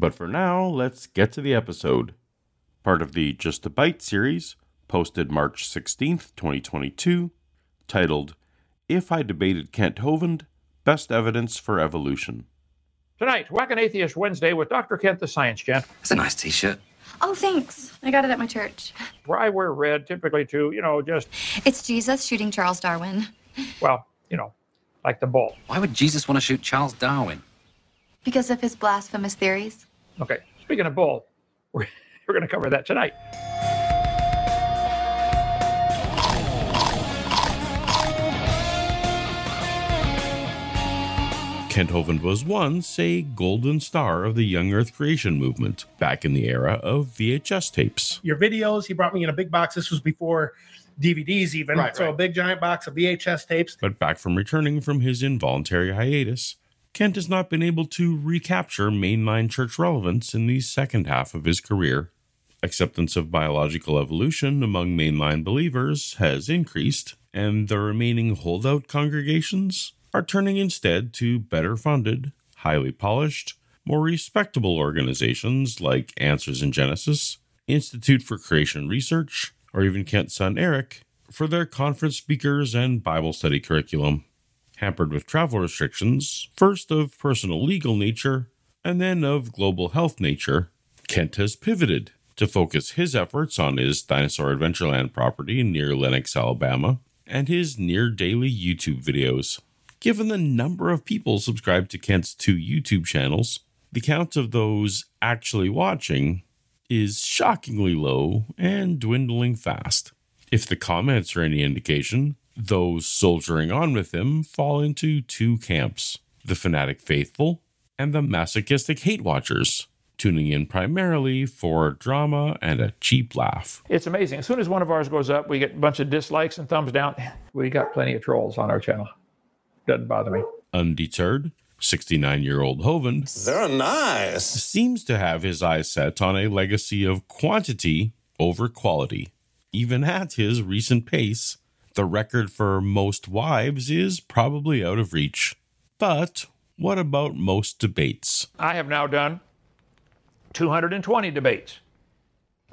But for now, let's get to the episode. Part of the Just a Bite series, posted March 16th, 2022, titled If I Debated Kent Hovind, Best Evidence for Evolution. Tonight, Whack an Atheist Wednesday with Dr. Kent the Science Gent, It's a nice t-shirt. Oh, thanks. I got it at my church. where I wear red typically to, you know, just, It's Jesus shooting Charles Darwin. well, you know, like the bull. Why would Jesus want to shoot Charles Darwin? Because of his blasphemous theories. Okay, speaking of bull, we're, we're going to cover that tonight. Kent Hovind was once a golden star of the young Earth creation movement back in the era of VHS tapes. your videos. He brought me in a big box. This was before DVDs, even. Right, so right. a big giant box of VHS tapes. But back from returning from his involuntary hiatus, Kent has not been able to recapture mainline church relevance in the second half of his career. Acceptance of biological evolution among mainline believers has increased, and the remaining holdout congregations are turning instead to better funded, highly polished, more respectable organizations like Answers in Genesis, Institute for Creation Research, or even Kent's son Eric for their conference speakers and Bible study curriculum. Hampered with travel restrictions, first of personal legal nature, and then of global health nature, Kent has pivoted to focus his efforts on his Dinosaur Adventureland property near Lenox, Alabama, and his near daily YouTube videos. Given the number of people subscribed to Kent's two YouTube channels, the count of those actually watching is shockingly low and dwindling fast. If the comments are any indication, those soldiering on with him fall into two camps the fanatic faithful and the masochistic hate watchers, tuning in primarily for drama and a cheap laugh. It's amazing. As soon as one of ours goes up, we get a bunch of dislikes and thumbs down. We got plenty of trolls on our channel. Doesn't bother me. Undeterred, 69 year old Hovind They're nice. seems to have his eyes set on a legacy of quantity over quality. Even at his recent pace, the record for most wives is probably out of reach. But what about most debates? I have now done 220 debates.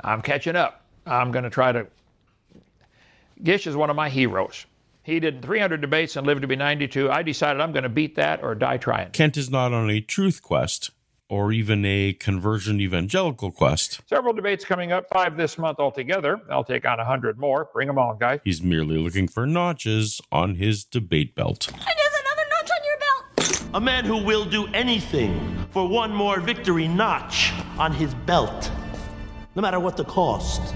I'm catching up. I'm going to try to. Gish is one of my heroes. He did 300 debates and lived to be 92. I decided I'm going to beat that or die trying. Kent is not on a truth quest or even a conversion evangelical quest. Several debates coming up, five this month altogether. I'll take on a 100 more. Bring them on, guys. He's merely looking for notches on his debate belt. And there's another notch on your belt. A man who will do anything for one more victory notch on his belt, no matter what the cost,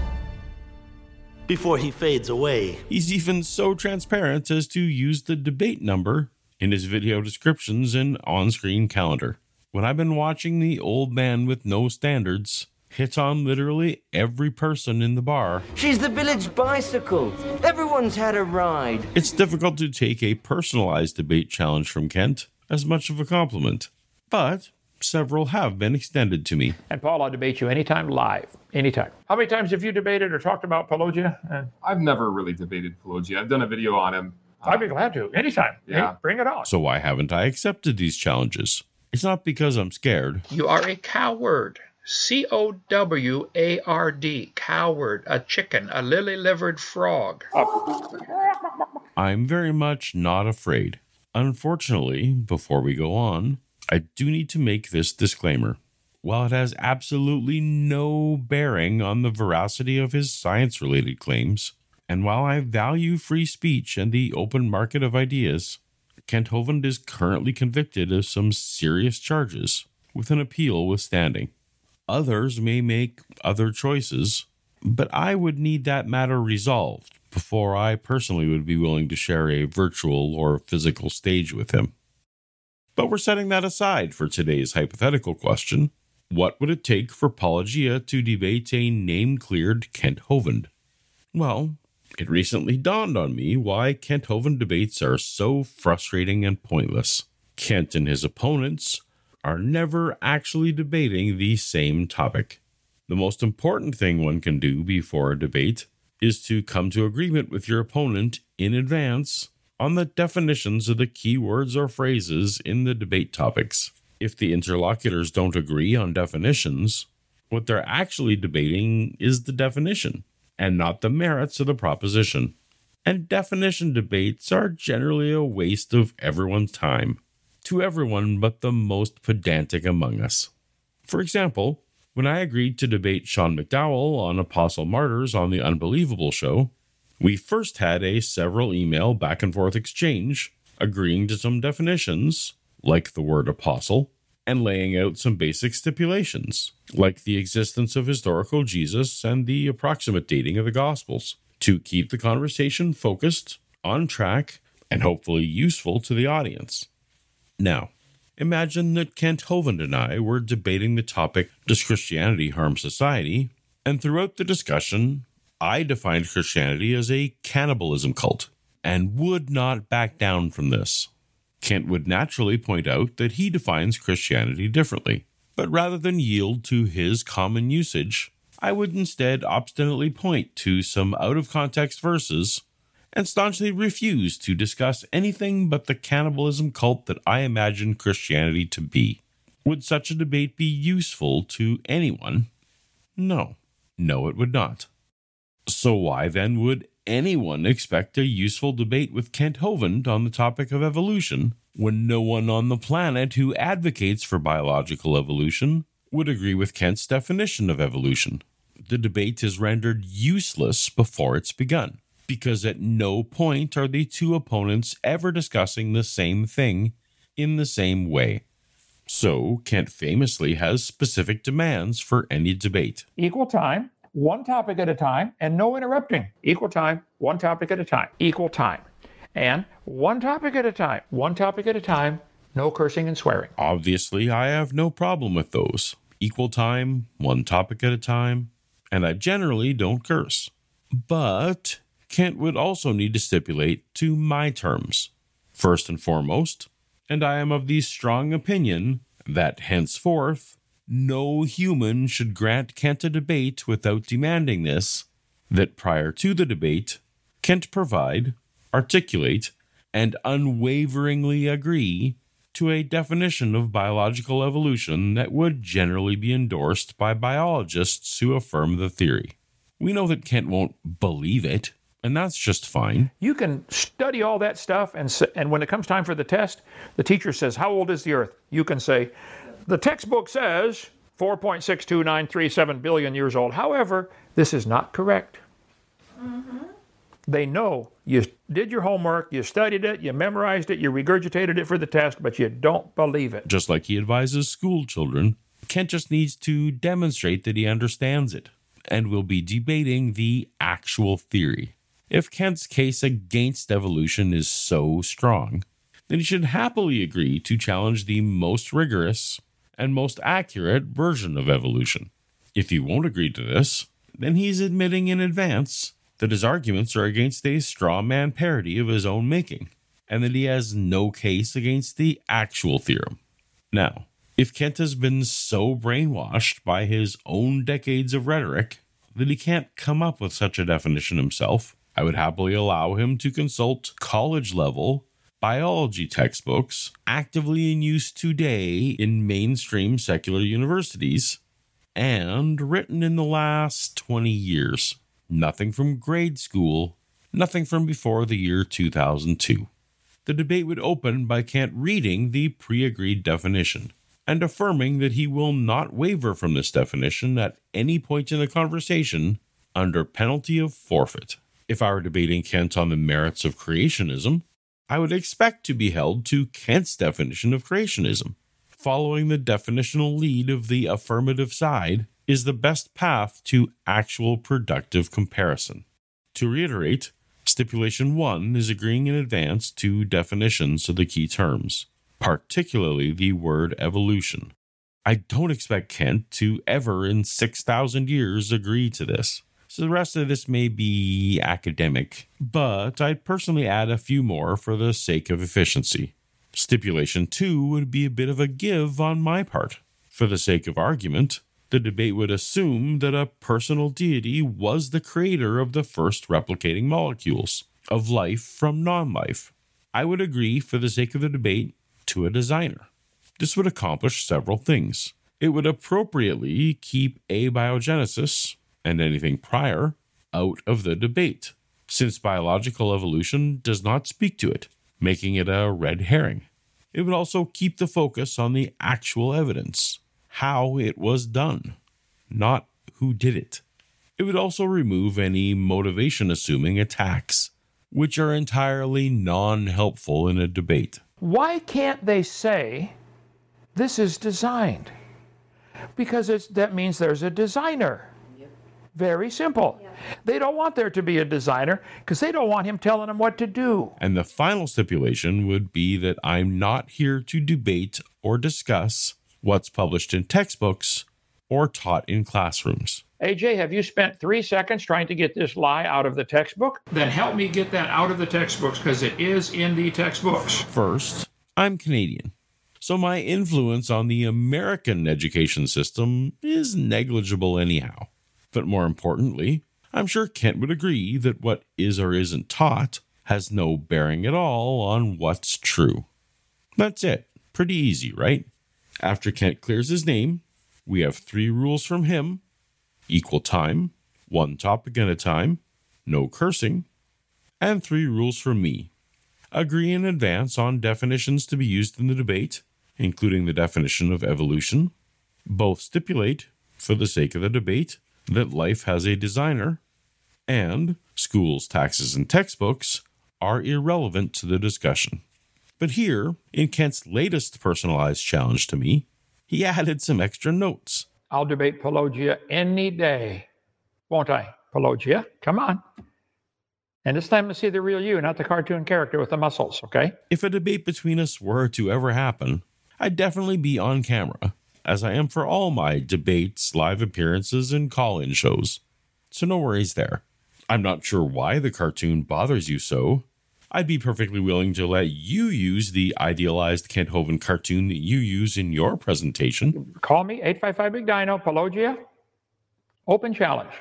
before he fades away. He's even so transparent as to use the debate number in his video descriptions and on screen calendar. When I've been watching the old man with no standards hit on literally every person in the bar, She's the village bicycle. Everyone's had a ride. it's difficult to take a personalized debate challenge from Kent as much of a compliment. But several have been extended to me. And Paul, I'll debate you anytime live. Anytime. How many times have you debated or talked about Paulogia? Uh, I've never really debated Paulogia. I've done a video on him. I'd be glad to. Anytime. Yeah. Hey, bring it on. So why haven't I accepted these challenges? It's not because I'm scared. You are a coward. C O W A R D. Coward. A chicken. A lily livered frog. I'm very much not afraid. Unfortunately, before we go on, I do need to make this disclaimer. While it has absolutely no bearing on the veracity of his science related claims, and while I value free speech and the open market of ideas, Kent Hovind is currently convicted of some serious charges, with an appeal withstanding. Others may make other choices, but I would need that matter resolved before I personally would be willing to share a virtual or physical stage with him. But we're setting that aside for today's hypothetical question What would it take for Paulogia to debate a name cleared Kent Hovind? Well, it recently dawned on me why Kent Hovind debates are so frustrating and pointless. Kent and his opponents are never actually debating the same topic. The most important thing one can do before a debate is to come to agreement with your opponent in advance on the definitions of the key words or phrases in the debate topics. If the interlocutors don't agree on definitions, what they're actually debating is the definition and not the merits of the proposition. And definition debates are generally a waste of everyone's time, to everyone but the most pedantic among us. For example, when I agreed to debate Sean McDowell on Apostle Martyrs on The Unbelievable Show, we first had a several email back and forth exchange, agreeing to some definitions, like the word apostle, and laying out some basic stipulations, like the existence of historical Jesus and the approximate dating of the Gospels, to keep the conversation focused, on track, and hopefully useful to the audience. Now, imagine that Kent Hovind and I were debating the topic Does Christianity harm society? And throughout the discussion, I defined Christianity as a cannibalism cult and would not back down from this. Kent would naturally point out that he defines Christianity differently, but rather than yield to his common usage, I would instead obstinately point to some out of context verses and staunchly refuse to discuss anything but the cannibalism cult that I imagine Christianity to be. Would such a debate be useful to anyone? No. No, it would not. So, why then would anyone expect a useful debate with Kent Hovind on the topic of evolution when no one on the planet who advocates for biological evolution would agree with Kent's definition of evolution? The debate is rendered useless before it's begun, because at no point are the two opponents ever discussing the same thing in the same way. So, Kent famously has specific demands for any debate. Equal time, one topic at a time, and no interrupting. Equal time, one topic at a time. Equal time. And one topic at a time. One topic at a time. No cursing and swearing. Obviously, I have no problem with those. Equal time, one topic at a time, and I generally don't curse. But Kent would also need to stipulate to my terms. First and foremost, and I am of the strong opinion that henceforth no human should grant Kent a debate without demanding this, that prior to the debate, Kent provide, articulate, and unwaveringly agree to a definition of biological evolution that would generally be endorsed by biologists who affirm the theory. We know that Kent won't believe it, and that's just fine. You can study all that stuff, and, and when it comes time for the test, the teacher says, How old is the Earth? You can say, The textbook says 4.62937 billion years old. However, this is not correct. Mm-hmm. They know you did your homework, you studied it, you memorized it, you regurgitated it for the test, but you don't believe it. Just like he advises school children, Kent just needs to demonstrate that he understands it and will be debating the actual theory. If Kent's case against evolution is so strong, then he should happily agree to challenge the most rigorous and most accurate version of evolution. If he won't agree to this, then he's admitting in advance that his arguments are against a straw man parody of his own making, and that he has no case against the actual theorem. Now, if Kent has been so brainwashed by his own decades of rhetoric that he can't come up with such a definition himself, I would happily allow him to consult college level biology textbooks actively in use today in mainstream secular universities and written in the last 20 years. Nothing from grade school, nothing from before the year 2002. The debate would open by Kent reading the pre agreed definition and affirming that he will not waver from this definition at any point in the conversation under penalty of forfeit. If I were debating Kent on the merits of creationism, I would expect to be held to Kent's definition of creationism. Following the definitional lead of the affirmative side is the best path to actual productive comparison. To reiterate, stipulation 1 is agreeing in advance to definitions of the key terms, particularly the word evolution. I don't expect Kent to ever in 6,000 years agree to this. So the rest of this may be academic, but I'd personally add a few more for the sake of efficiency. Stipulation 2 would be a bit of a give on my part. For the sake of argument, the debate would assume that a personal deity was the creator of the first replicating molecules of life from non life. I would agree, for the sake of the debate, to a designer. This would accomplish several things. It would appropriately keep abiogenesis and anything prior out of the debate, since biological evolution does not speak to it, making it a red herring. It would also keep the focus on the actual evidence, how it was done, not who did it. It would also remove any motivation assuming attacks, which are entirely non helpful in a debate. Why can't they say this is designed? Because that means there's a designer. Very simple. They don't want there to be a designer because they don't want him telling them what to do. And the final stipulation would be that I'm not here to debate or discuss what's published in textbooks or taught in classrooms. AJ, have you spent three seconds trying to get this lie out of the textbook? Then help me get that out of the textbooks because it is in the textbooks. First, I'm Canadian, so my influence on the American education system is negligible anyhow. But more importantly, I'm sure Kent would agree that what is or isn't taught has no bearing at all on what's true. That's it. Pretty easy, right? After Kent clears his name, we have three rules from him equal time, one topic at a time, no cursing, and three rules from me. Agree in advance on definitions to be used in the debate, including the definition of evolution. Both stipulate, for the sake of the debate, that life has a designer, and schools, taxes, and textbooks are irrelevant to the discussion. But here, in Kent's latest personalized challenge to me, he added some extra notes. I'll debate Paulogia any day, won't I? Paulogia, come on. And this time to see the real you, not the cartoon character with the muscles, okay? If a debate between us were to ever happen, I'd definitely be on camera, as I am for all my debates, live appearances, and call in shows. So no worries there. I'm not sure why the cartoon bothers you so. I'd be perfectly willing to let you use the idealized Kent Hovind cartoon that you use in your presentation. Call me 855 Big Dino, Paulogia. Open challenge.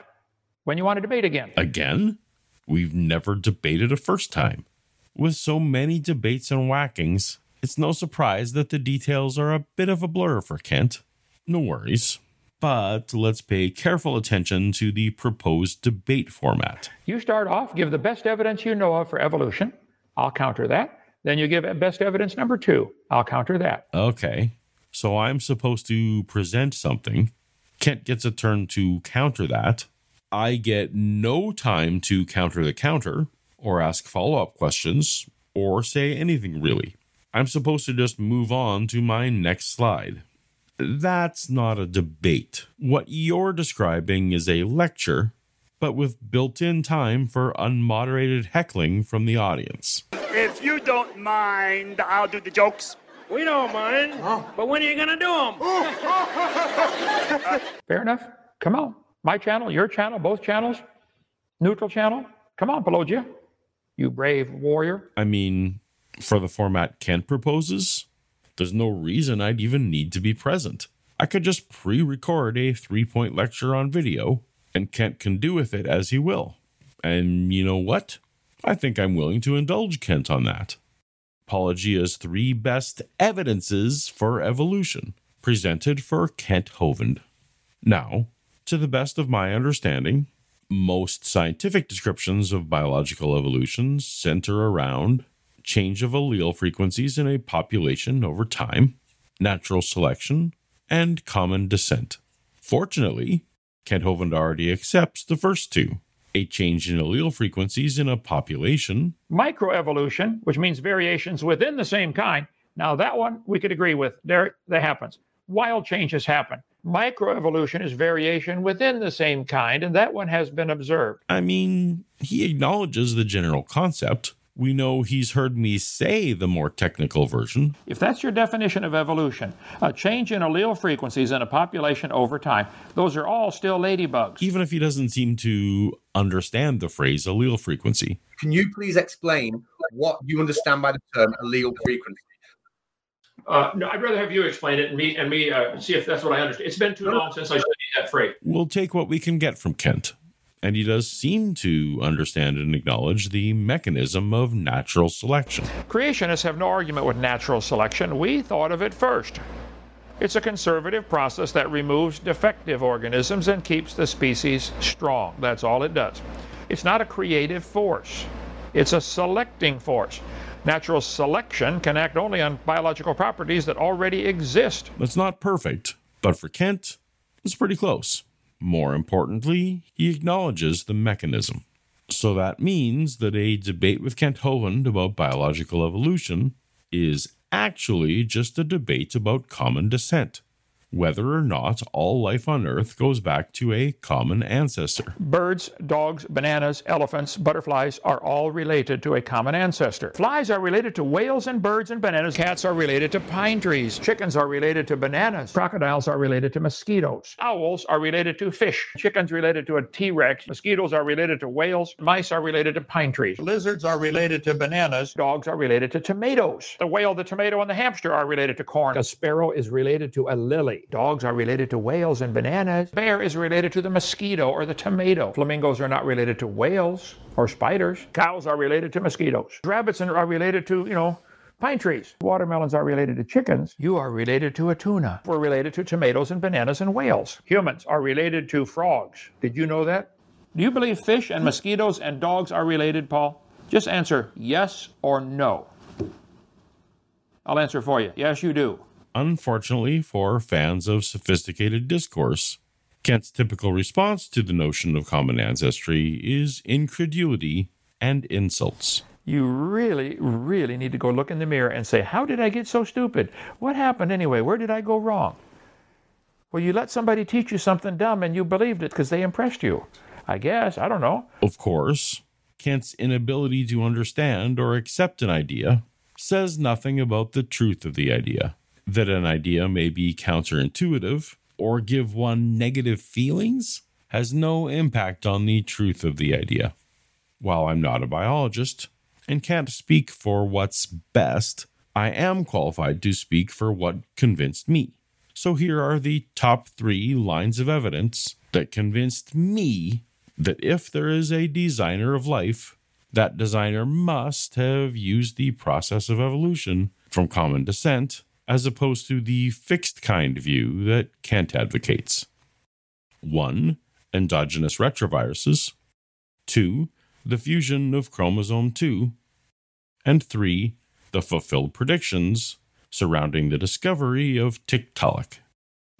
When you want to debate again. Again? We've never debated a first time. With so many debates and whackings, it's no surprise that the details are a bit of a blur for Kent. No worries. But let's pay careful attention to the proposed debate format. You start off, give the best evidence you know of for evolution. I'll counter that. Then you give best evidence number two. I'll counter that. Okay. So I'm supposed to present something. Kent gets a turn to counter that. I get no time to counter the counter, or ask follow up questions, or say anything really. I'm supposed to just move on to my next slide. That's not a debate. What you're describing is a lecture, but with built in time for unmoderated heckling from the audience. If you don't mind, I'll do the jokes. We don't mind, but when are you going to do them? Fair enough. Come on. My channel, your channel, both channels, neutral channel. Come on, Paulogia. You brave warrior. I mean, for the format Kent proposes, there's no reason I'd even need to be present. I could just pre record a three point lecture on video, and Kent can do with it as he will. And you know what? I think I'm willing to indulge Kent on that. Paulogia's three best evidences for evolution, presented for Kent Hovind. Now, to the best of my understanding, most scientific descriptions of biological evolution center around change of allele frequencies in a population over time, natural selection, and common descent. Fortunately, Kent Hovind already accepts the first two a change in allele frequencies in a population, Microevolution, which means variations within the same kind. Now, that one we could agree with. There, that happens. Wild changes happen. Microevolution is variation within the same kind, and that one has been observed. I mean, he acknowledges the general concept, We know he's heard me say the more technical version. If that's your definition of evolution, a change in allele frequencies in a population over time, those are all still ladybugs. Even if he doesn't seem to understand the phrase allele frequency. Can you please explain what you understand by the term allele frequency? Uh, no, I'd rather have you explain it and me and me uh, see if that's what I understand. It's been too long since I studied that phrase. We'll take what we can get from Kent. And he does seem to understand and acknowledge the mechanism of natural selection. Creationists have no argument with natural selection. We thought of it first. It's a conservative process that removes defective organisms and keeps the species strong. That's all it does. It's not a creative force, it's a selecting force. Natural selection can act only on biological properties that already exist. That's not perfect, but for Kent, it's pretty close. More importantly, he acknowledges the mechanism. So that means that a debate with Kent Hovind about biological evolution is actually just a debate about common descent whether or not all life on Earth goes back to a common ancestor. Birds, dogs, bananas, elephants, butterflies are all related to a common ancestor. Flies are related to whales and birds and bananas. Cats are related to pine trees. Chickens are related to bananas. Crocodiles are related to mosquitoes. Owls are related to fish. Chickens related to a T Rex. Mosquitoes are related to whales. Mice are related to pine trees. Lizards are related to bananas. Dogs are related to tomatoes. The whale, the tomato, and the hamster are related to corn. A sparrow is related to a lily. Dogs are related to whales and bananas. Bear is related to the mosquito or the tomato. Flamingos are not related to whales or spiders. Cows are related to mosquitoes. Rabbits are related to, you know, pine trees. Watermelons are related to chickens. You are related to a tuna. We're related to tomatoes and bananas and whales. Humans are related to frogs. Did you know that? Do you believe fish and mosquitoes and dogs are related, Paul? Just answer yes or no. I'll answer for you. Yes, you do. Unfortunately for fans of sophisticated discourse, Kent's typical response to the notion of common ancestry is incredulity and insults. You really, really need to go look in the mirror and say, How did I get so stupid? What happened anyway? Where did I go wrong? Well, you let somebody teach you something dumb and you believed it because they impressed you. I guess. I don't know. Of course, Kent's inability to understand or accept an idea says nothing about the truth of the idea. That an idea may be counterintuitive or give one negative feelings has no impact on the truth of the idea. While I'm not a biologist and can't speak for what's best, I am qualified to speak for what convinced me. So here are the top three lines of evidence that convinced me that if there is a designer of life, that designer must have used the process of evolution from common descent as opposed to the fixed kind view that Kent advocates. 1. Endogenous retroviruses. 2. The fusion of chromosome 2. And 3. The fulfilled predictions surrounding the discovery of Tiktaalik.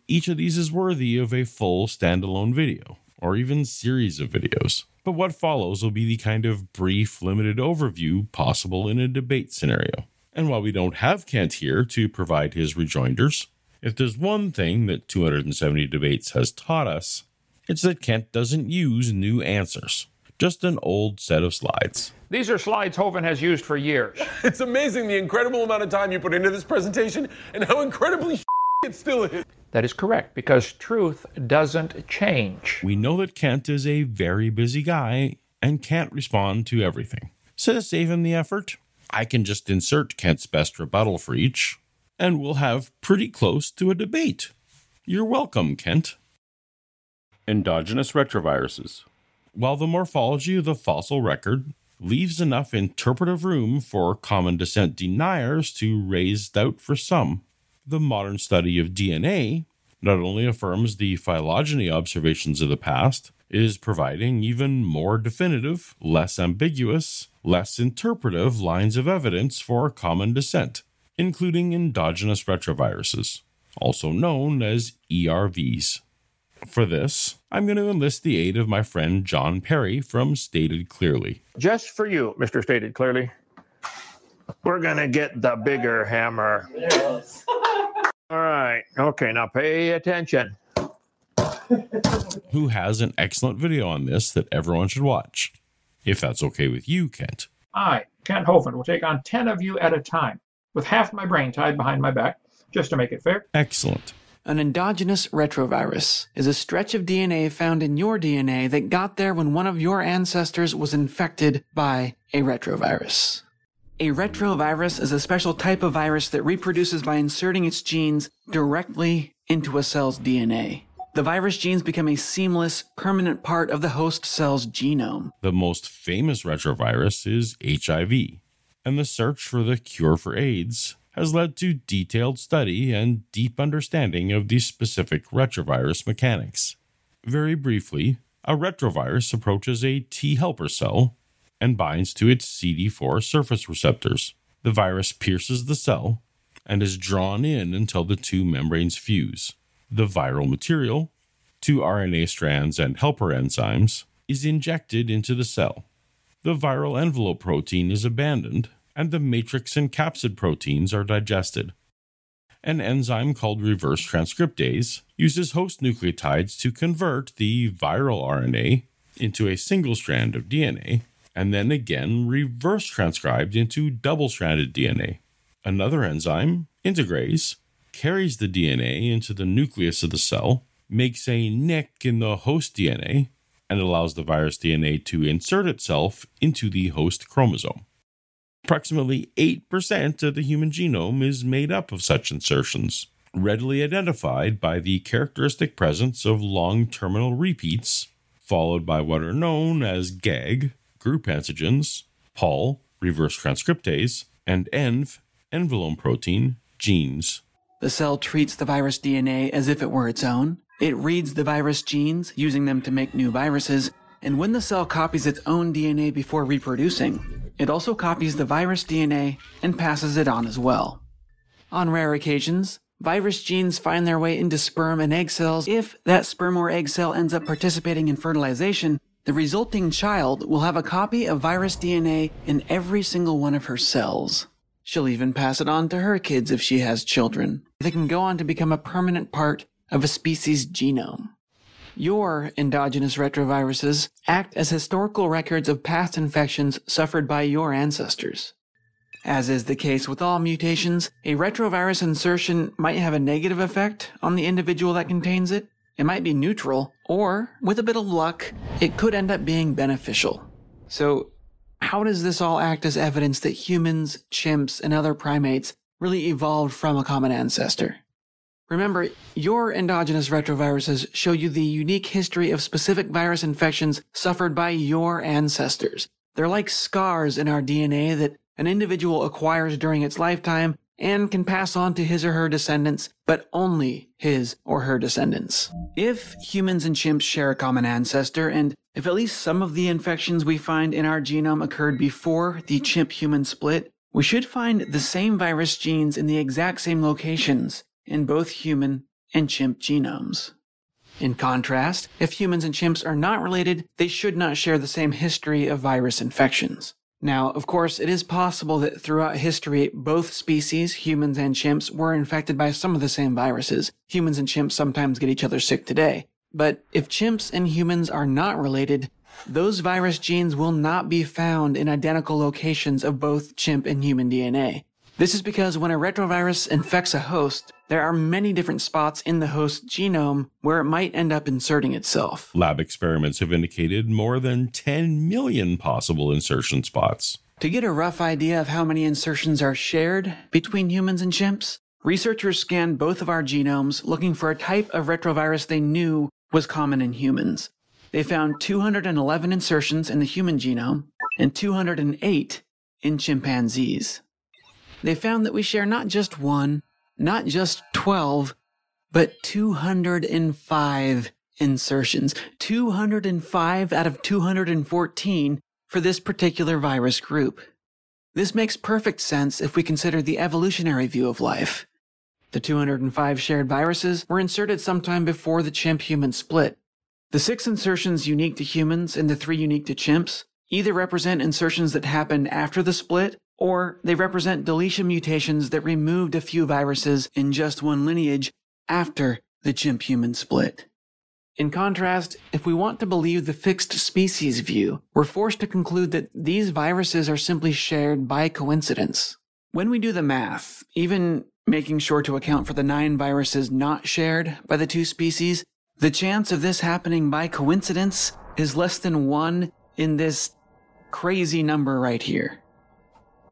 Each of these is worthy of a full standalone video, or even series of videos. But what follows will be the kind of brief, limited overview possible in a debate scenario. And while we don't have Kent here to provide his rejoinders, if there's one thing that 270 debates has taught us, it's that Kent doesn't use new answers, just an old set of slides. These are slides Hovind has used for years. It's amazing the incredible amount of time you put into this presentation and how incredibly it still is. That is correct, because truth doesn't change. We know that Kent is a very busy guy and can't respond to everything. So to save him the effort, I can just insert Kent's best rebuttal for each, and we'll have pretty close to a debate. You're welcome, Kent. Endogenous retroviruses. While the morphology of the fossil record leaves enough interpretive room for common descent deniers to raise doubt for some, the modern study of DNA not only affirms the phylogeny observations of the past, is providing even more definitive, less ambiguous, less interpretive lines of evidence for common descent, including endogenous retroviruses, also known as ERVs. For this, I'm going to enlist the aid of my friend John Perry from Stated Clearly. Just for you, Mr. Stated Clearly. We're going to get the bigger hammer. Yes. All right. Okay, now pay attention. Who has an excellent video on this that everyone should watch. If that's okay with you, Kent. I, Kent Hovind will take on 10 of you at a time, with half my brain tied behind my back, just to make it fair. Excellent. An endogenous retrovirus is a stretch of DNA found in your DNA that got there when one of your ancestors was infected by a retrovirus. A retrovirus is a special type of virus that reproduces by inserting its genes directly into a cell's DNA. The virus genes become a seamless, permanent part of the host cell's genome. The most famous retrovirus is HIV, and the search for the cure for AIDS has led to detailed study and deep understanding of these specific retrovirus mechanics. Very briefly, a retrovirus approaches a T helper cell and binds to its CD4 surface receptors. The virus pierces the cell and is drawn in until the two membranes fuse. The viral material, two RNA strands and helper enzymes, is injected into the cell. The viral envelope protein is abandoned and the matrix and capsid proteins are digested. An enzyme called reverse transcriptase uses host nucleotides to convert the viral RNA into a single strand of DNA and then again reverse transcribed into double stranded DNA. Another enzyme, integrase, carries the DNA into the nucleus of the cell, makes a nick in the host DNA, and allows the virus DNA to insert itself into the host chromosome. Approximately 8% of the human genome is made up of such insertions, readily identified by the characteristic presence of long terminal repeats, followed by what are known as GAG, group antigens, POL, reverse transcriptase, and ENV, envelope protein, genes. The cell treats the virus DNA as if it were its own. It reads the virus genes, using them to make new viruses, and when the cell copies its own DNA before reproducing, it also copies the virus DNA and passes it on as well. On rare occasions, virus genes find their way into sperm and egg cells. If that sperm or egg cell ends up participating in fertilization, the resulting child will have a copy of virus DNA in every single one of her cells. She'll even pass it on to her kids if she has children. They can go on to become a permanent part of a species' genome. Your endogenous retroviruses act as historical records of past infections suffered by your ancestors. As is the case with all mutations, a retrovirus insertion might have a negative effect on the individual that contains it. It might be neutral, or, with a bit of luck, it could end up being beneficial. So, how does this all act as evidence that humans, chimps, and other primates really evolved from a common ancestor? Remember, your endogenous retroviruses show you the unique history of specific virus infections suffered by your ancestors. They're like scars in our DNA that an individual acquires during its lifetime and can pass on to his or her descendants, but only his or her descendants. If humans and chimps share a common ancestor, and if at least some of the infections we find in our genome occurred before the chimp human split, we should find the same virus genes in the exact same locations in both human and chimp genomes. In contrast, if humans and chimps are not related, they should not share the same history of virus infections. Now, of course, it is possible that throughout history, both species, humans and chimps, were infected by some of the same viruses. Humans and chimps sometimes get each other sick today. But if chimps and humans are not related, those virus genes will not be found in identical locations of both chimp and human DNA. This is because when a retrovirus infects a host, there are many different spots in the host genome where it might end up inserting itself. Lab experiments have indicated more than 10 million possible insertion spots. To get a rough idea of how many insertions are shared between humans and chimps, researchers scanned both of our genomes looking for a type of retrovirus they knew was common in humans. They found 211 insertions in the human genome and 208 in chimpanzees they found that we share not just one, not just 12, but 205 insertions. 205 out of 214 for this particular virus group. This makes perfect sense if we consider the evolutionary view of life. The 205 shared viruses were inserted sometime before the chimp human split. The six insertions unique to humans and the three unique to chimps either represent insertions that happened after the split or they represent deletion mutations that removed a few viruses in just one lineage after the chimp human split. In contrast, if we want to believe the fixed species view, we're forced to conclude that these viruses are simply shared by coincidence. When we do the math, even making sure to account for the nine viruses not shared by the two species, the chance of this happening by coincidence is less than one in this crazy number right here.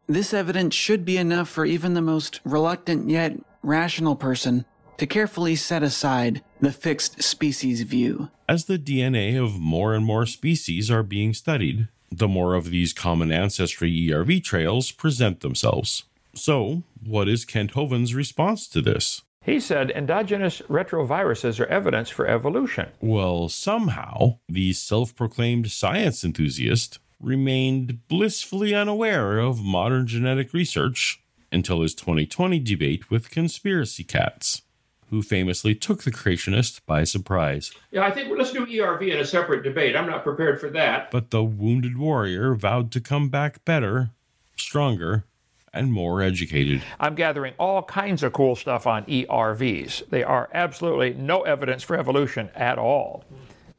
This evidence should be enough for even the most reluctant yet rational person to carefully set aside the fixed species view. As the DNA of more and more species are being studied, the more of these common ancestry ERV trails present themselves. So, what is Kent Hovind's response to this? He said endogenous retroviruses are evidence for evolution. Well, somehow, the self proclaimed science enthusiast remained blissfully unaware of modern genetic research until his 2020 debate with Conspiracy Cats, who famously took the creationists by surprise. Yeah, I think let's do ERV in a separate debate. I'm not prepared for that. But the wounded warrior vowed to come back better, stronger, and more educated. I'm gathering all kinds of cool stuff on ERVs. They are absolutely no evidence for evolution at all.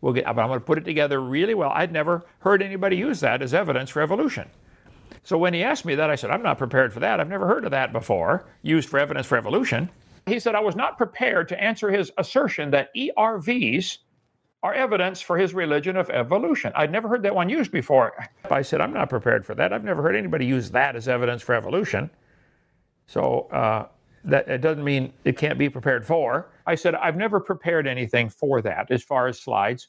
We'll get, I'm going to put it together really well. I'd never heard anybody use that as evidence for evolution. So when he asked me that, I said, I'm not prepared for that. I've never heard of that before, used for evidence for evolution. He said, I was not prepared to answer his assertion that ERVs are evidence for his religion of evolution. I'd never heard that one used before. I said, I'm not prepared for that. I've never heard anybody use that as evidence for evolution. So uh, that it doesn't mean it can't be prepared for. I said, I've never prepared anything for that as far as slides.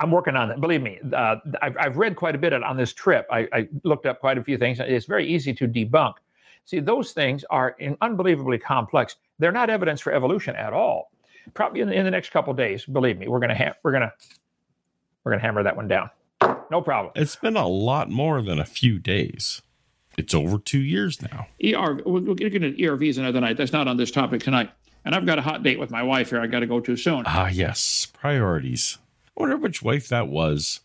I'm working on it. Believe me, uh, I've, I've, read quite a bit on this trip. I, I, looked up quite a few things. It's very easy to debunk. See, those things are unbelievably complex. They're not evidence for evolution at all. Probably in the, in the next couple days, believe me, we're gonna ha- we're gonna we're gonna hammer that one down. No problem. It's been a lot more than a few days. It's over two years now. ER, we'll get into ERVs another night. That's not on this topic tonight. And I've got a hot date with my wife here. I got to go to soon. Ah, yes, priorities. I wonder which wife that was.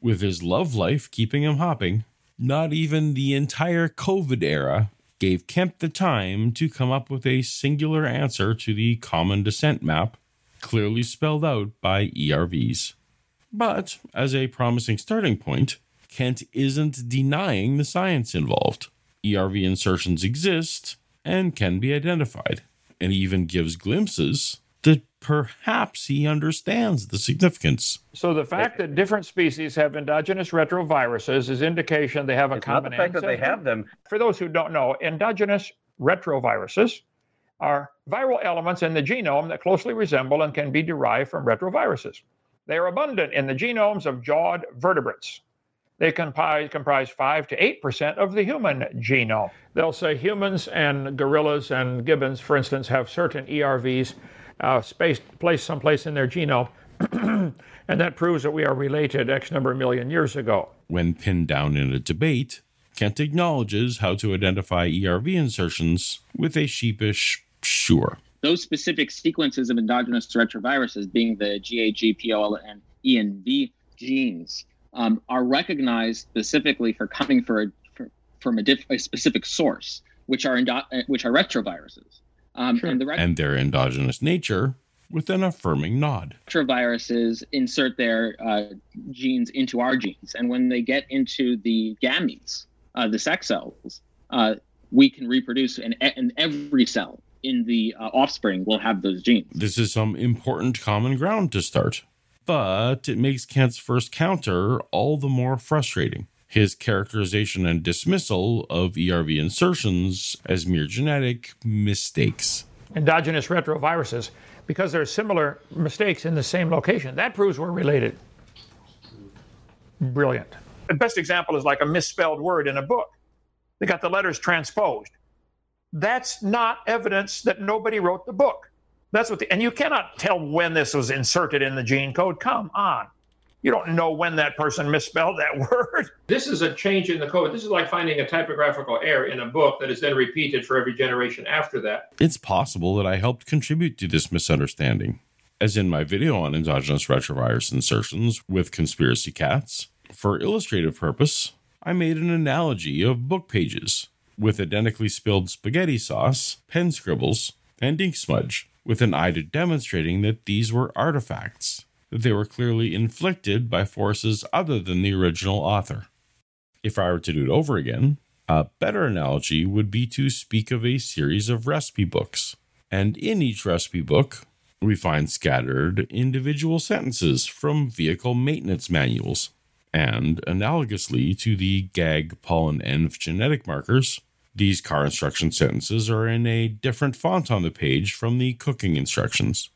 With his love life keeping him hopping, not even the entire COVID era gave Kent the time to come up with a singular answer to the common descent map, clearly spelled out by ERVs. But as a promising starting point, Kent isn't denying the science involved. ERV insertions exist and can be identified, and even gives glimpses that perhaps he understands the significance. So the fact that different species have endogenous retroviruses is indication they have a it's common not the fact ancestor. that they have them. For those who don't know, endogenous retroviruses are viral elements in the genome that closely resemble and can be derived from retroviruses. They are abundant in the genomes of jawed vertebrates. They comprise, comprise 5 to 8% of the human genome. They'll say humans and gorillas and gibbons, for instance, have certain ERVs uh, spaced, placed someplace in their genome. and that proves that we are related X number of million years ago. When pinned down in a debate, Kent acknowledges how to identify ERV insertions with a sheepish sure. Those specific sequences of endogenous retroviruses, being the GAG, POL, and ENV genes, um, are recognized specifically for coming for a, for, from a, diff, a, specific source, which are endo- which are retroviruses. Um, sure. and, the ret- and their endogenous nature with an affirming nod. Retroviruses insert their uh, genes into our genes, and when they get into the gametes, uh, the sex cells, uh, we can reproduce, and, and every cell in the uh, offspring will have those genes. This is some important common ground to start but it makes Kent's first counter all the more frustrating. His characterization and dismissal of ERV insertions as mere genetic mistakes. Endogenous retroviruses, because there are similar mistakes in the same location, that proves we're related. Brilliant. The best example is like a misspelled word in a book. They got the letters transposed. That's not evidence that nobody wrote the book. That's what the, and you cannot tell when this was inserted in the gene code. Come on. You don't know when that person misspelled that word. This is a change in the code. This is like finding a typographical error in a book that is then repeated for every generation after that. It's possible that I helped contribute to this misunderstanding. As in my video on endogenous retrovirus insertions with conspiracy cats, for illustrative purpose, I made an analogy of book pages with identically spilled spaghetti sauce, pen scribbles, and ink smudge with an eye to demonstrating that these were artifacts that they were clearly inflicted by forces other than the original author. If I were to do it over again, a better analogy would be to speak of a series of recipe books. And in each recipe book, we find scattered individual sentences from vehicle maintenance manuals. And analogously to the GAG, pollen, ENV genetic markers, these car instruction sentences are in a different font on the page from the cooking instructions.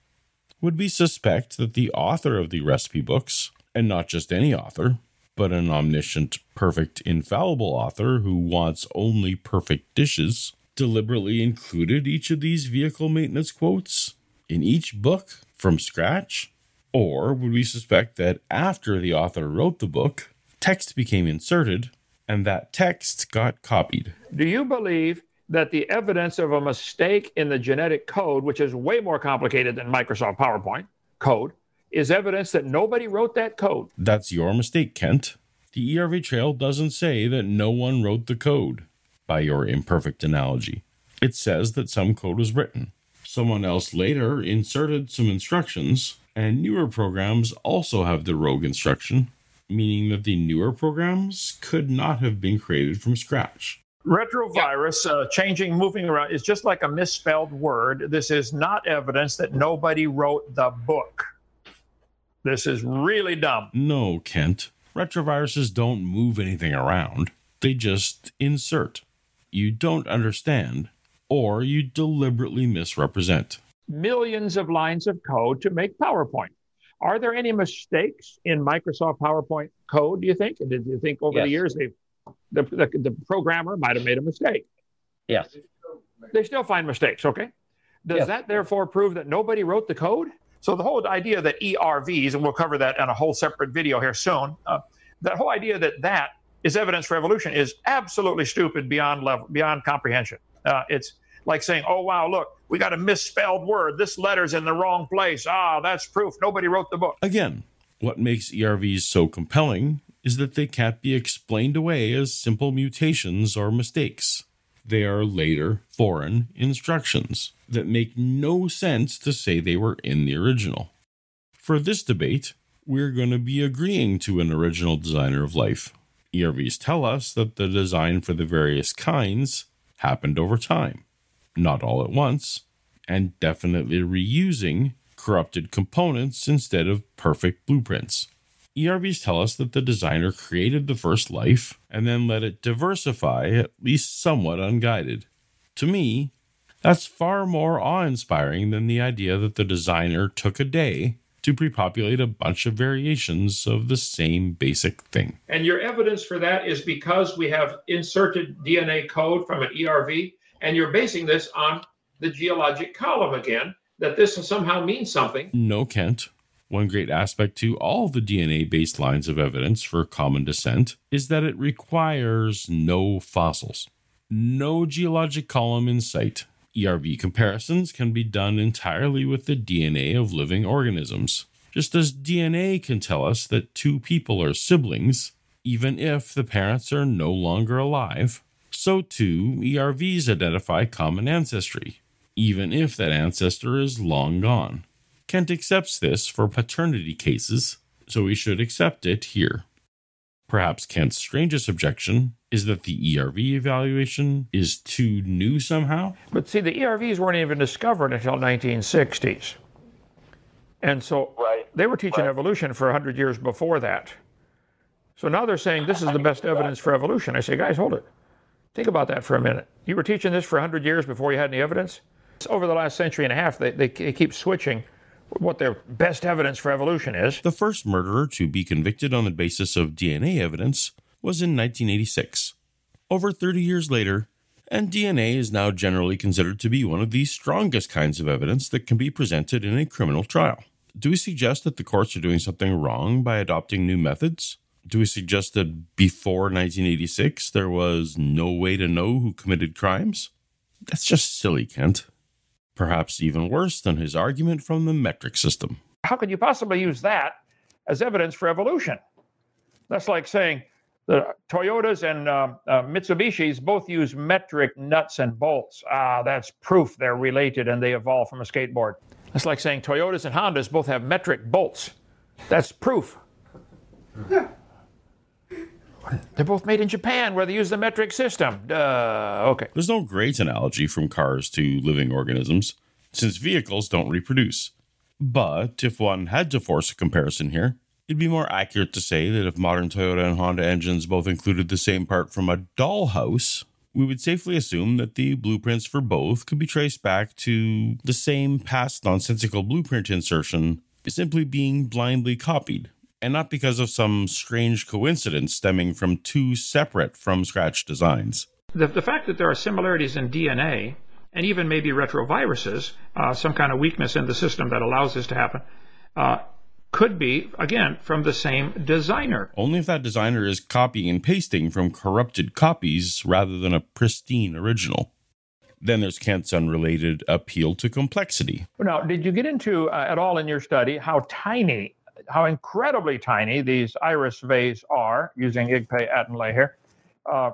Would we suspect that the author of the recipe books, and not just any author, but an omniscient, perfect, infallible author who wants only perfect dishes, deliberately included each of these vehicle maintenance quotes in each book from scratch? Or would we suspect that after the author wrote the book, text became inserted and that text got copied? Do you believe that the evidence of a mistake in the genetic code, which is way more complicated than Microsoft PowerPoint code, is evidence that nobody wrote that code? That's your mistake, Kent. The ERV trail doesn't say that no one wrote the code, by your imperfect analogy. It says that some code was written. Someone else later inserted some instructions, and newer programs also have the rogue instruction, meaning that the newer programs could not have been created from scratch. Retrovirus, uh, changing, moving around, is just like a misspelled word. This is not evidence that nobody wrote the book. This is really dumb. No, Kent. Retroviruses don't move anything around, they just insert. You don't understand, or you deliberately misrepresent. Millions of lines of code to make PowerPoint. Are there any mistakes in Microsoft PowerPoint code, do you think? And did you think over Yes. the years they, the, the, the programmer might have made a mistake? Yes. They still find mistakes, okay? Does Yes. that therefore prove that nobody wrote the code? So the whole idea that ERVs, and we'll cover that in a whole separate video here soon, uh, that whole idea that that is evidence for evolution is absolutely stupid beyond level, beyond comprehension. Uh, it's like saying, "Oh wow, look, we got a misspelled word. This letter's in the wrong place. Ah, that's proof nobody wrote the book." Again, what makes ERVs so compelling is that they can't be explained away as simple mutations or mistakes. They are later foreign instructions that make no sense to say they were in the original. For this debate, we're going to be agreeing to an original designer of life. ERVs tell us that the design for the various kinds happened over time, not all at once, and definitely reusing corrupted components instead of perfect blueprints. ERVs tell us that the designer created the first life and then let it diversify, at least somewhat unguided. To me, that's far more awe inspiring than the idea that the designer took a day to prepopulate a bunch of variations of the same basic thing. And your evidence for that is because we have inserted DNA code from an ERV, and you're basing this on the geologic column again, that this somehow means something. No, Kent. One great aspect to all the DNA based lines of evidence for common descent is that it requires no fossils, no geologic column in sight. ERV comparisons can be done entirely with the DNA of living organisms. Just as DNA can tell us that two people are siblings, even if the parents are no longer alive, so too ERVs identify common ancestry, even if that ancestor is long gone. Kent accepts this for paternity cases, so we should accept it here. Perhaps Kent's strangest objection is that the ERV evaluation is too new somehow. But see, the ERVs weren't even discovered until 1960s. And so they were teaching evolution for 100 years before that. So now they're saying this is the best evidence for evolution. I say, guys, hold it. Think about that for a minute. You were teaching this for 100 years before you had any evidence? It's Over the last century and a half, they, they, they keep switching what their best evidence for evolution is. The first murderer to be convicted on the basis of DNA evidence was in 1986. Over 30 years later, and DNA is now generally considered to be one of the strongest kinds of evidence that can be presented in a criminal trial. Do we suggest that the courts are doing something wrong by adopting new methods? Do we suggest that before 1986 there was no way to know who committed crimes? That's just silly, Kent. Perhaps even worse than his argument from the metric system. How could you possibly use that as evidence for evolution? That's like saying the Toyotas and uh, uh, Mitsubishis both use metric nuts and bolts. Ah, that's proof they're related and they evolved from a skateboard. That's like saying Toyotas and Hondas both have metric bolts. That's proof. They're both made in Japan where they use the metric system. Duh. Okay. There's no great analogy from cars to living organisms, since vehicles don't reproduce. But if one had to force a comparison here, it'd be more accurate to say that if modern Toyota and Honda engines both included the same part from a dollhouse, we would safely assume that the blueprints for both could be traced back to the same past nonsensical blueprint insertion simply being blindly copied, and not because of some strange coincidence stemming from two separate from scratch designs. The, the fact that there are similarities in DNA and even maybe retroviruses, uh, some kind of weakness in the system that allows this to happen, uh, could be, again, from the same designer. Only if that designer is copying and pasting from corrupted copies rather than a pristine original. Then there's Kent's unrelated appeal to complexity. Now, did you get into uh, at all in your study how tiny, how incredibly tiny these iris vase are using IGPE Attenlay here? Uh,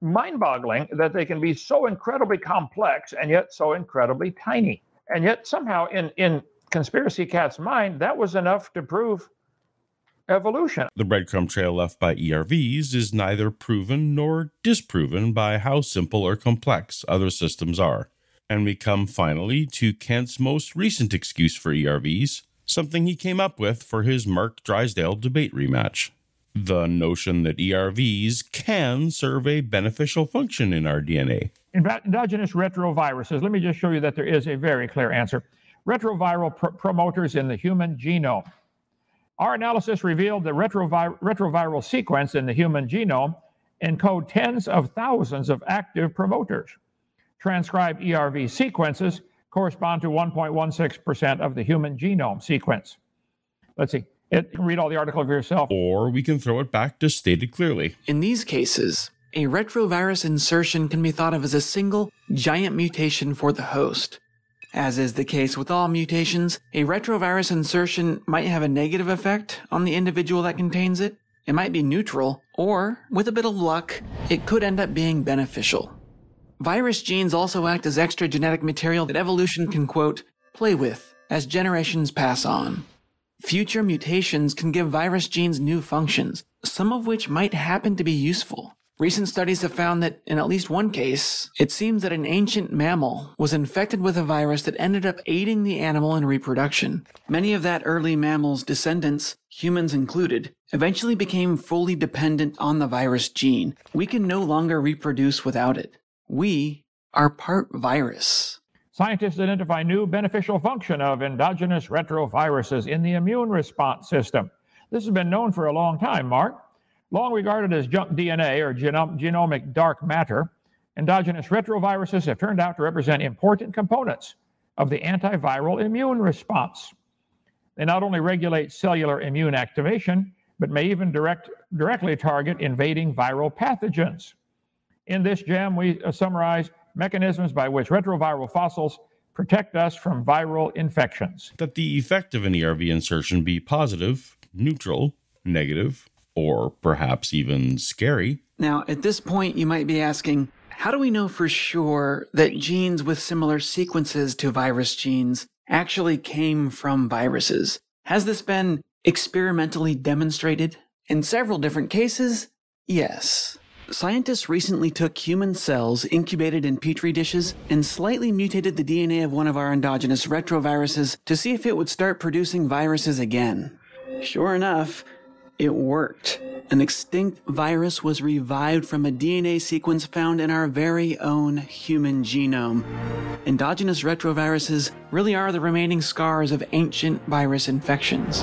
mind boggling that they can be so incredibly complex and yet so incredibly tiny. And yet, somehow, in, in Conspiracy Cat's mind, that was enough to prove evolution. The breadcrumb trail left by ERVs is neither proven nor disproven by how simple or complex other systems are. And we come finally to Kent's most recent excuse for ERVs, something he came up with for his Mark Drysdale debate rematch. The notion that ERVs can serve a beneficial function in our DNA. Endogenous retroviruses. Let me just show you that there is a very clear answer. Retroviral pr- promoters in the human genome. Our analysis revealed the retrovir- retroviral sequence in the human genome encode tens of thousands of active promoters. Transcribed ERV sequences correspond to 1.16% of the human genome sequence. Let's see. It, read all the article for yourself. Or we can throw it back to stated clearly. In these cases, a retrovirus insertion can be thought of as a single, giant mutation for the host. As is the case with all mutations, a retrovirus insertion might have a negative effect on the individual that contains it. It might be neutral, or, with a bit of luck, it could end up being beneficial. Virus genes also act as extra genetic material that evolution can, quote, play with as generations pass on. Future mutations can give virus genes new functions, some of which might happen to be useful. Recent studies have found that in at least one case, it seems that an ancient mammal was infected with a virus that ended up aiding the animal in reproduction. Many of that early mammal's descendants, humans included, eventually became fully dependent on the virus gene. We can no longer reproduce without it. We are part virus. Scientists identify new beneficial function of endogenous retroviruses in the immune response system. This has been known for a long time, Mark. Long regarded as junk DNA or genom- genomic dark matter, endogenous retroviruses have turned out to represent important components of the antiviral immune response. They not only regulate cellular immune activation, but may even direct, directly target invading viral pathogens. In this gem, we uh, summarize mechanisms by which retroviral fossils protect us from viral infections. That the effect of an ERV insertion be positive, neutral, negative, or perhaps even scary. Now, at this point, you might be asking, how do we know for sure that genes with similar sequences to virus genes actually came from viruses? Has this been experimentally demonstrated? In several different cases, yes. Scientists recently took human cells incubated in petri dishes and slightly mutated the DNA of one of our endogenous retroviruses to see if it would start producing viruses again. Sure enough, it worked. An extinct virus was revived from a DNA sequence found in our very own human genome. Endogenous retroviruses really are the remaining scars of ancient virus infections.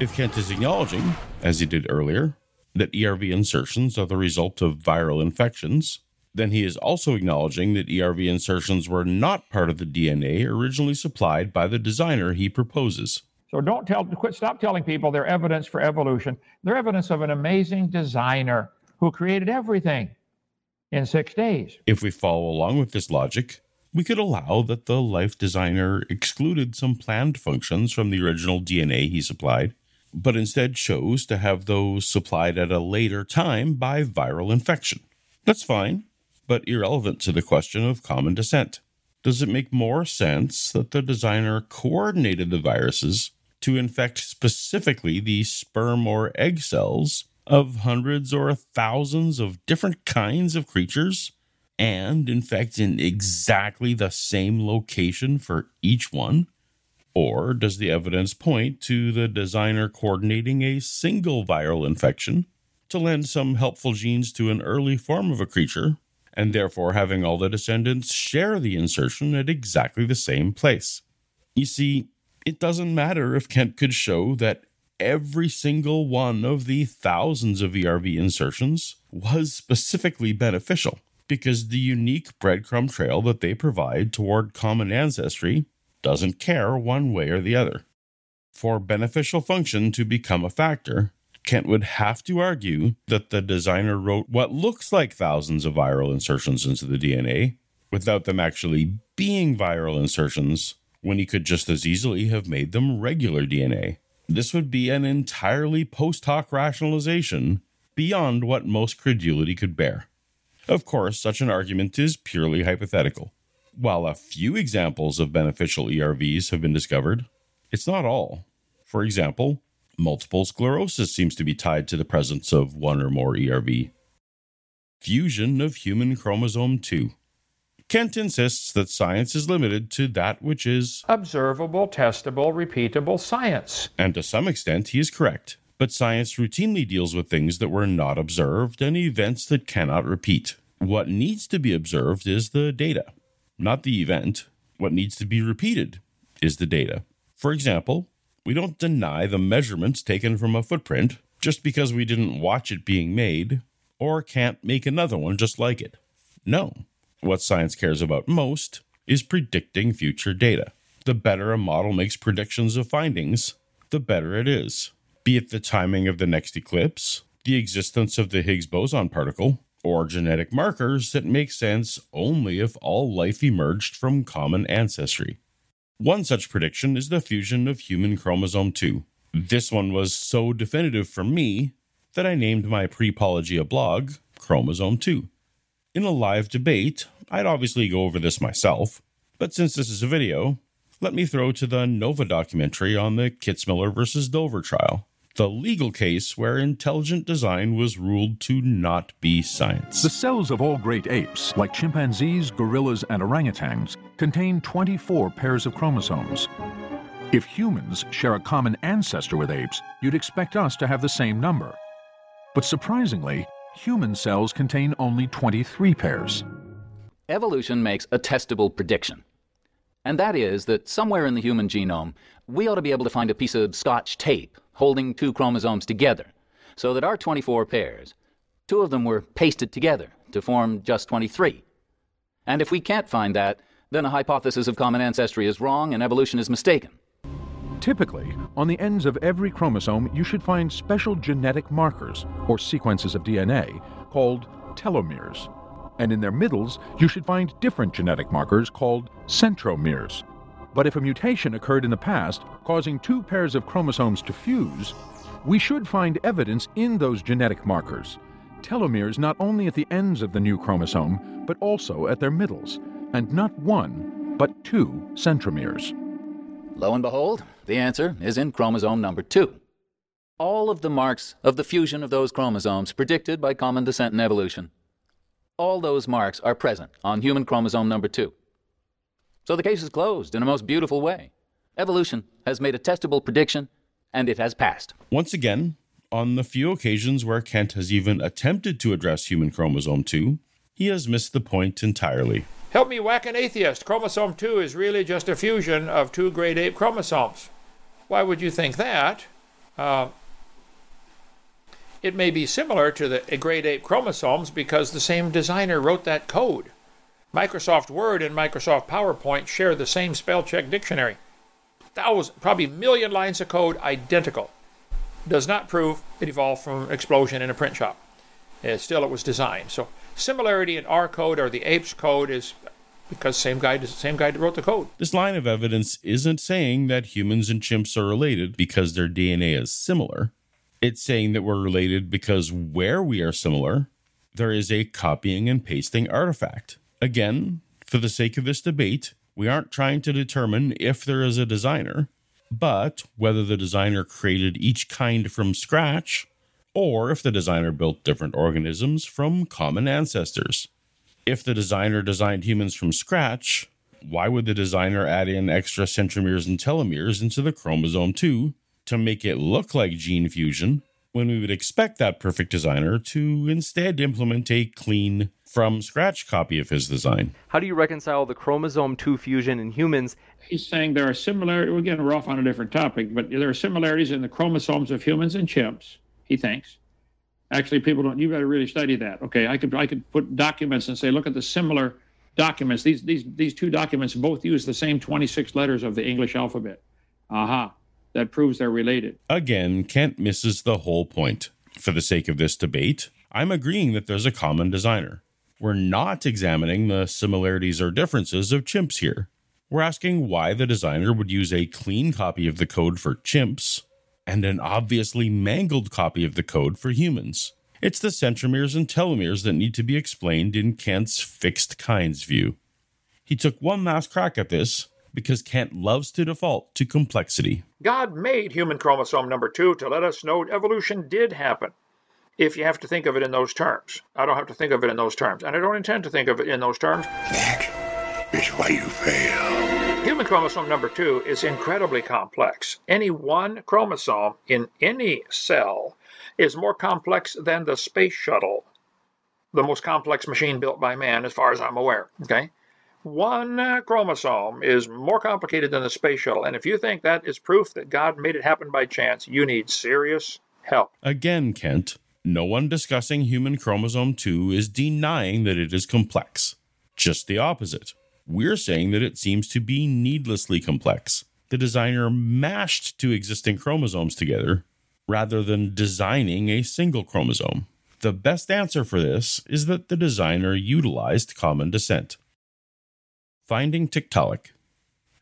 If Kent is acknowledging, as he did earlier, that ERV insertions are the result of viral infections, then he is also acknowledging that ERV insertions were not part of the DNA originally supplied by the designer he proposes. So don't tell, quit, stop telling people they're evidence for evolution. They're evidence of an amazing designer who created everything in six days. If we follow along with this logic, we could allow that the life designer excluded some planned functions from the original DNA he supplied, but instead chose to have those supplied at a later time by viral infection. That's fine, but irrelevant to the question of common descent. Does it make more sense that the designer coordinated the viruses to infect specifically the sperm or egg cells of hundreds or thousands of different kinds of creatures and infect in exactly the same location for each one? Or does the evidence point to the designer coordinating a single viral infection to lend some helpful genes to an early form of a creature, and therefore having all the descendants share the insertion at exactly the same place? You see, it doesn't matter if Kent could show that every single one of the thousands of ERV insertions was specifically beneficial because the unique breadcrumb trail that they provide toward common ancestry doesn't care one way or the other. For beneficial function to become a factor, Kent would have to argue that the designer wrote what looks like thousands of viral insertions into the DNA without them actually being viral insertions when he could just as easily have made them regular DNA. This would be an entirely post hoc rationalization beyond what most credulity could bear. Of course, such an argument is purely hypothetical. While a few examples of beneficial ERVs have been discovered, it's not all. For example, multiple sclerosis seems to be tied to the presence of one or more ERV. Fusion of human chromosome 2. Kent insists that science is limited to that which is observable, testable, repeatable science. And to some extent, he is correct. But science routinely deals with things that were not observed and events that cannot repeat. What needs to be observed is the data, not the event. What needs to be repeated is the data. For example, we don't deny the measurements taken from a footprint just because we didn't watch it being made or can't make another one just like it. No. What science cares about most is predicting future data. The better a model makes predictions of findings, the better it is. Be it the timing of the next eclipse, the existence of the Higgs boson particle, or genetic markers that make sense only if all life emerged from common ancestry. One such prediction is the fusion of human chromosome 2. This one was so definitive for me that I named my pre-Paulogia blog Chromosome 2. In a live debate, I'd obviously go over this myself, but since this is a video, let me throw to the Nova documentary on the Kitzmiller versus Dover trial, the legal case where intelligent design was ruled to not be science. The cells of all great apes, like chimpanzees, gorillas, and orangutans, contain 24 pairs of chromosomes. If humans share a common ancestor with apes, you'd expect us to have the same number. But surprisingly, human cells contain only 23 pairs. Evolution makes a testable prediction. And that is that somewhere in the human genome, we ought to be able to find a piece of scotch tape holding two chromosomes together, so that our 24 pairs, two of them were pasted together to form just 23. And if we can't find that, then a hypothesis of common ancestry is wrong and evolution is mistaken. Typically, on the ends of every chromosome, you should find special genetic markers, or sequences of DNA, called telomeres. And in their middles, you should find different genetic markers called centromeres. But if a mutation occurred in the past, causing two pairs of chromosomes to fuse, we should find evidence in those genetic markers. Telomeres not only at the ends of the new chromosome, but also at their middles, and not one, but two centromeres. Lo and behold, the answer is in chromosome number two. All of the marks of the fusion of those chromosomes predicted by common descent and evolution, all those marks are present on human chromosome number two. So the case is closed in a most beautiful way. Evolution has made a testable prediction, and it has passed. Once again, on the few occasions where Kent has even attempted to address human chromosome 2, he has missed the point entirely. Help me whack an atheist. Chromosome 2 is really just a fusion of two great ape chromosomes. Why would you think that? Uh, it may be similar to the great ape chromosomes because the same designer wrote that code. Microsoft Word and Microsoft PowerPoint share the same spell check dictionary. Thousand, probably million lines of code identical. Does not prove it evolved from explosion in a print shop. It, still, it was designed. So similarity in our code or the ape's code is because same guy same guy wrote the code. This line of evidence isn't saying that humans and chimps are related because their DNA is similar. It's saying that we're related because where we are similar, there is a copying and pasting artifact. Again, for the sake of this debate, we aren't trying to determine if there is a designer, but whether the designer created each kind from scratch or if the designer built different organisms from common ancestors. If the designer designed humans from scratch, why would the designer add in extra centromeres and telomeres into the chromosome 2 to make it look like gene fusion when we would expect that perfect designer to instead implement a clean, from scratch copy of his design? How do you reconcile the chromosome 2 fusion in humans? He's saying there are similarities. We're getting off on a different topic, but there are similarities in the chromosomes of humans and chimps, he thinks. Actually, people don't. You better really study that. Okay, I could I could put documents and say, look at the similar documents. These these these two documents both use the same 26 letters of the English alphabet. Aha, that proves they're related. Again, Kent misses the whole point. For the sake of this debate, I'm agreeing that there's a common designer. We're not examining the similarities or differences of chimps here. We're asking why the designer would use a clean copy of the code for chimps and an obviously mangled copy of the code for humans. It's the centromeres and telomeres that need to be explained in Kent's fixed kinds view. He took one last crack at this because Kant loves to default to complexity. God made human chromosome number two to let us know evolution did happen. If you have to think of it in those terms, I don't have to think of it in those terms, and I don't intend to think of it in those terms. That is why you fail. Human chromosome number two is incredibly complex. Any one chromosome in any cell is more complex than the space shuttle, the most complex machine built by man, as far as I'm aware. Okay? One chromosome is more complicated than the space shuttle, and if you think that is proof that God made it happen by chance, you need serious help. Again, Kent, no one discussing human chromosome 2 is denying that it is complex. Just the opposite. We're saying that it seems to be needlessly complex. The designer mashed two existing chromosomes together rather than designing a single chromosome. The best answer for this is that the designer utilized common descent. Finding Tiktaalik.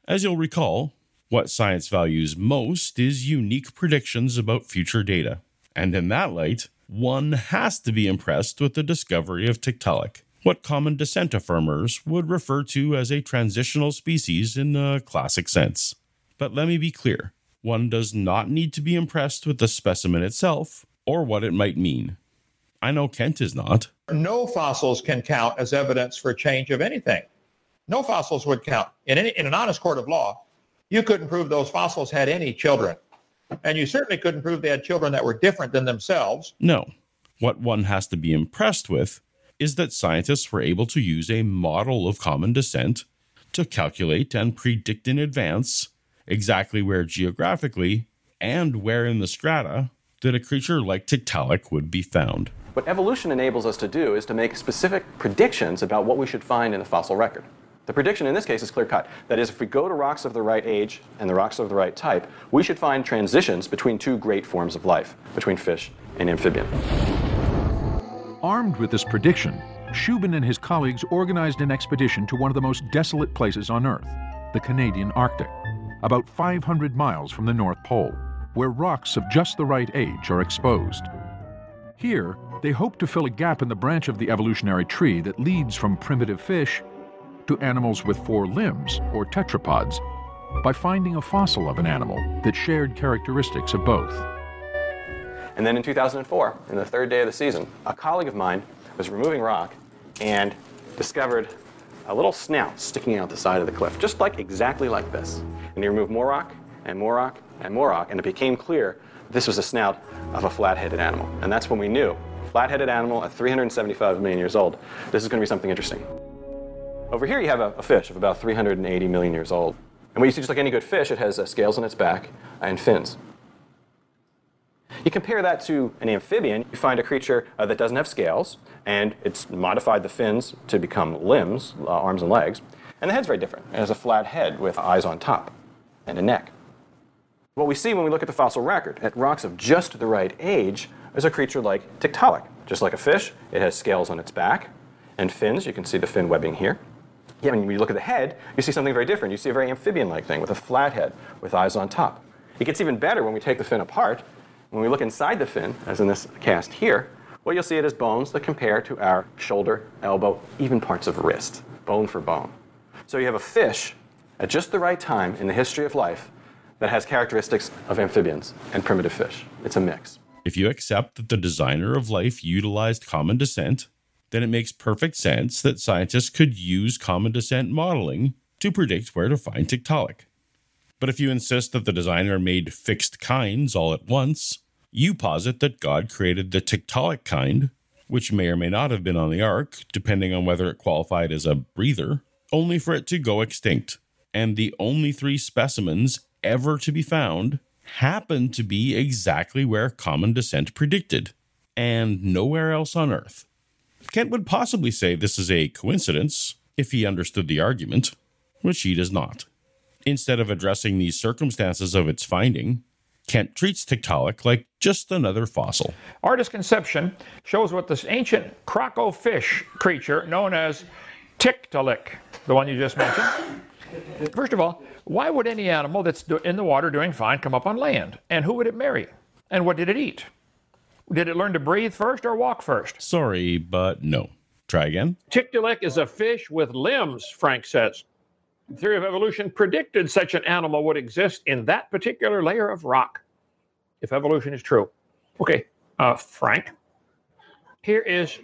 As you'll recall, what science values most is unique predictions about future data. And in that light, one has to be impressed with the discovery of Tiktaalik, what common descent affirmers would refer to as a transitional species in the classic sense. But let me be clear one does not need to be impressed with the specimen itself or what it might mean. I know Kent is not. No fossils can count as evidence for change of anything. No fossils would count. In, any, in an honest court of law, you couldn't prove those fossils had any children. And you certainly couldn't prove they had children that were different than themselves. No. What one has to be impressed with is that scientists were able to use a model of common descent to calculate and predict in advance exactly where geographically and where in the strata that a creature like Tiktaalik would be found. What evolution enables us to do is to make specific predictions about what we should find in the fossil record. The prediction in this case is clear cut. That is, if we go to rocks of the right age and the rocks of the right type, we should find transitions between two great forms of life, between fish and amphibian. Armed with this prediction, Shubin and his colleagues organized an expedition to one of the most desolate places on Earth, the Canadian Arctic, about 500 miles from the North Pole, where rocks of just the right age are exposed. Here, they hope to fill a gap in the branch of the evolutionary tree that leads from primitive fish to animals with four limbs, or tetrapods, by finding a fossil of an animal that shared characteristics of both. And then in 2004, in the third day of the season, a colleague of mine was removing rock and discovered a little snout sticking out the side of the cliff, just like exactly like this. And he removed more rock and more rock and more rock, and it became clear this was a snout of a flat-headed animal. And that's when we knew, flat-headed animal at 375 million years old, this is going to be something interesting. Over here you have a, a, fish of about 380 million years old. And what you see, just like any good fish, it has uh, scales on its back and fins. You compare that to an amphibian, you find a creature uh, that doesn't have scales, and it's modified the fins to become limbs, uh, arms and legs, and the head's very different. It has a flat head with eyes on top and a neck. What we see when we look at the fossil record, at rocks of just the right age, is a creature like Tiktaalik. Just like a fish, it has scales on its back and fins. You can see the fin webbing here. Yeah, when you look at the head, you see something very different. You see a very amphibian-like thing with a flat head with eyes on top. It gets even better when we take the fin apart. When we look inside the fin, as in this cast here, what you'll see it is bones that compare to our shoulder, elbow, even parts of wrist, bone for bone. So you have a fish at just the right time in the history of life that has characteristics of amphibians and primitive fish. It's a mix. If you accept that the designer of life utilized common descent, then it makes perfect sense that scientists could use common descent modeling to predict where to find Tiktaalik. But if you insist that the designer made fixed kinds all at once, you posit that God created the Tiktaalik kind, which may or may not have been on the ark, depending on whether it qualified as a breather, only for it to go extinct. And the only three specimens ever to be found happen to be exactly where common descent predicted, and nowhere else on Earth. Kent would possibly say this is a coincidence if he understood the argument, which he does not. Instead of addressing the circumstances of its finding, Kent treats Tiktaalik like just another fossil. Artist conception shows what this ancient croco fish creature known as Tiktaalik, the one you just mentioned. First of all, why would any animal that's in the water doing fine come up on land? And who would it marry? And what did it eat? Did it learn to breathe first or walk first? Sorry, but no. Try again. Tiktaalik is a fish with limbs, Frank says. The theory of evolution predicted such an animal would exist in that particular layer of rock, if evolution is true. Okay, uh, Frank, here is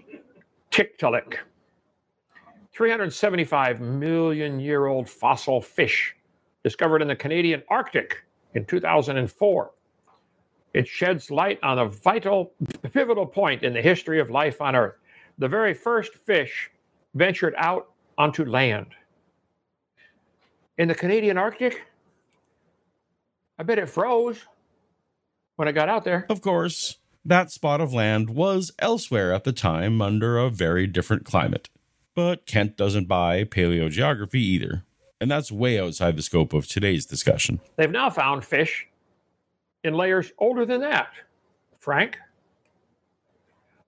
Tiktaalik, 375 million year old fossil fish discovered in the Canadian Arctic in 2004. It sheds light on a vital, pivotal point in the history of life on Earth. The very first fish ventured out onto land. In the Canadian Arctic, I bet it froze when I got out there. Of course, that spot of land was elsewhere at the time under a very different climate. But Kent doesn't buy paleogeography either and that's way outside the scope of today's discussion. They've now found fish in layers older than that. Frank,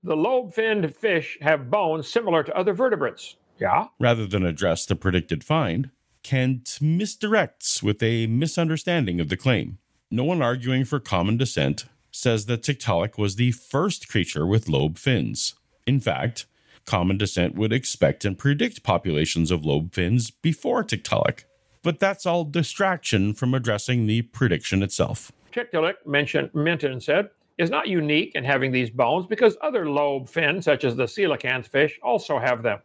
the lobe finned fish have bones similar to other vertebrates. Yeah? Rather than address the predicted find, Kent misdirects with a misunderstanding of the claim. No one arguing for common descent says that Tiktaalik was the first creature with lobe fins. In fact, common descent would expect and predict populations of lobe fins before Tiktaalik. But that's all distraction from addressing the prediction itself. Tiktaalik, mentioned Menton said, is not unique in having these bones because other lobe fins, such as the coelacanth fish, also have them.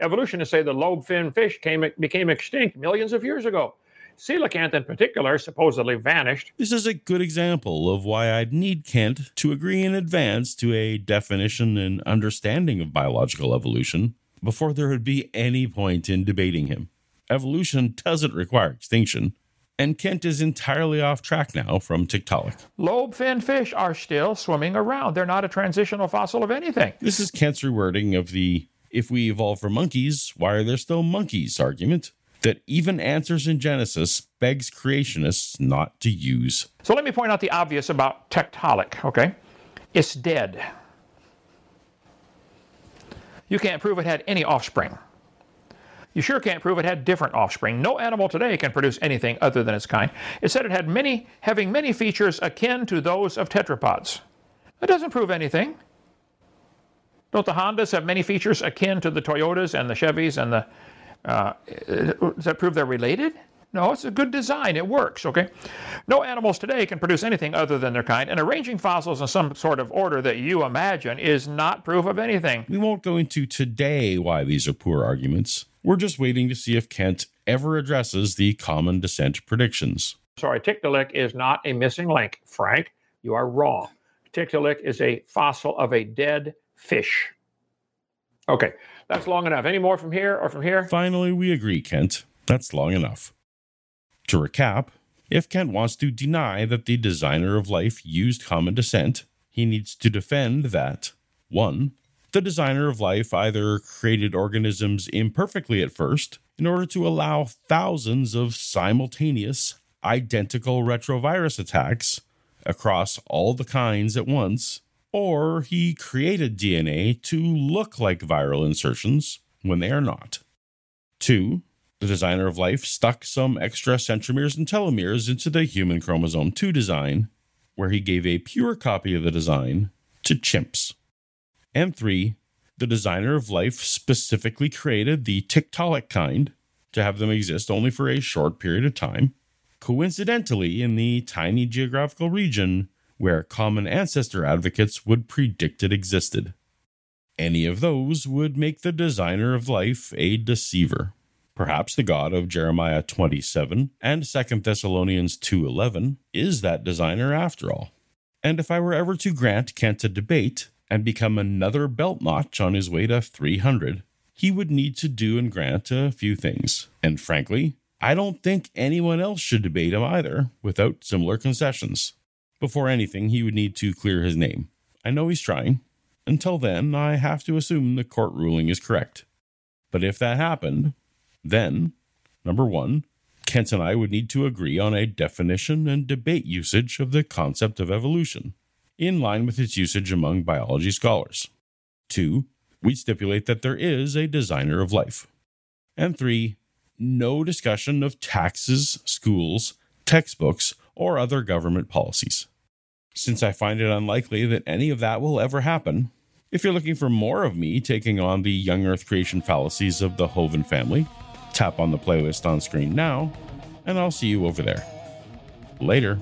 Evolutionists say the lobe fin fish came, became extinct millions of years ago. Coelacanth, in particular, supposedly vanished. This is a good example of why I'd need Kent to agree in advance to a definition and understanding of biological evolution before there would be any point in debating him. Evolution doesn't require extinction, and Kent is entirely off track now from Tiktaalik. Lobe fin fish are still swimming around. They're not a transitional fossil of anything. This is Kent's rewording of the if we evolve from monkeys, why are there still monkeys argument that even answers in Genesis begs creationists not to use. So let me point out the obvious about Tiktaalik, okay? It's dead. You can't prove it had any offspring. You sure can't prove it had different offspring. No animal today can produce anything other than its kind. It said it had many, having many features akin to those of tetrapods. That doesn't prove anything. Don't the Hondas have many features akin to the Toyotas and the Chevys and the uh, does that prove they're related? No, it's a good design. It works, okay? No animals today can produce anything other than their kind, and arranging fossils in some sort of order that you imagine is not proof of anything. We won't go into today why these are poor arguments. We're just waiting to see if Kent ever addresses the common descent predictions. Sorry, Tiktaalik is not a missing link. Frank, you are wrong. Tiktaalik is a fossil of a dead fish. Okay, that's long enough. Any more from here or from here? Finally, we agree, Kent. That's long enough. To recap, if Kent wants to deny that the designer of life used common descent, he needs to defend that 1. The designer of life either created organisms imperfectly at first in order to allow thousands of simultaneous, identical retrovirus attacks across all the kinds at once, or he created DNA to look like viral insertions when they are not. Two, the designer of life stuck some extra centromeres and telomeres into the human chromosome 2 design, where he gave a pure copy of the design to chimps. And three, the designer of life specifically created the Tiktaalik kind to have them exist only for a short period of time, coincidentally in the tiny geographical region where common ancestor advocates would predict it existed. Any of those would make the designer of life a deceiver. Perhaps the God of Jeremiah 27 and 2 Thessalonians 2:11 is that designer after all. And if I were ever to grant Kent a debate and become another belt notch on his way to 300, he would need to do and grant a few things. And frankly, I don't think anyone else should debate him either without similar concessions. Before anything, he would need to clear his name. I know he's trying. Until then, I have to assume the court ruling is correct. But if that happened, then, number one, Kent and I would need to agree on a definition and debate usage of the concept of evolution, in line with its usage among biology scholars. Two, we'd stipulate that there is a designer of life. And three, no discussion of taxes, schools, textbooks, or other government policies. Since I find it unlikely that any of that will ever happen, if you're looking for more of me taking on the young earth creation fallacies of the Hovind family, tap on the playlist on screen now, and I'll see you over there. Later.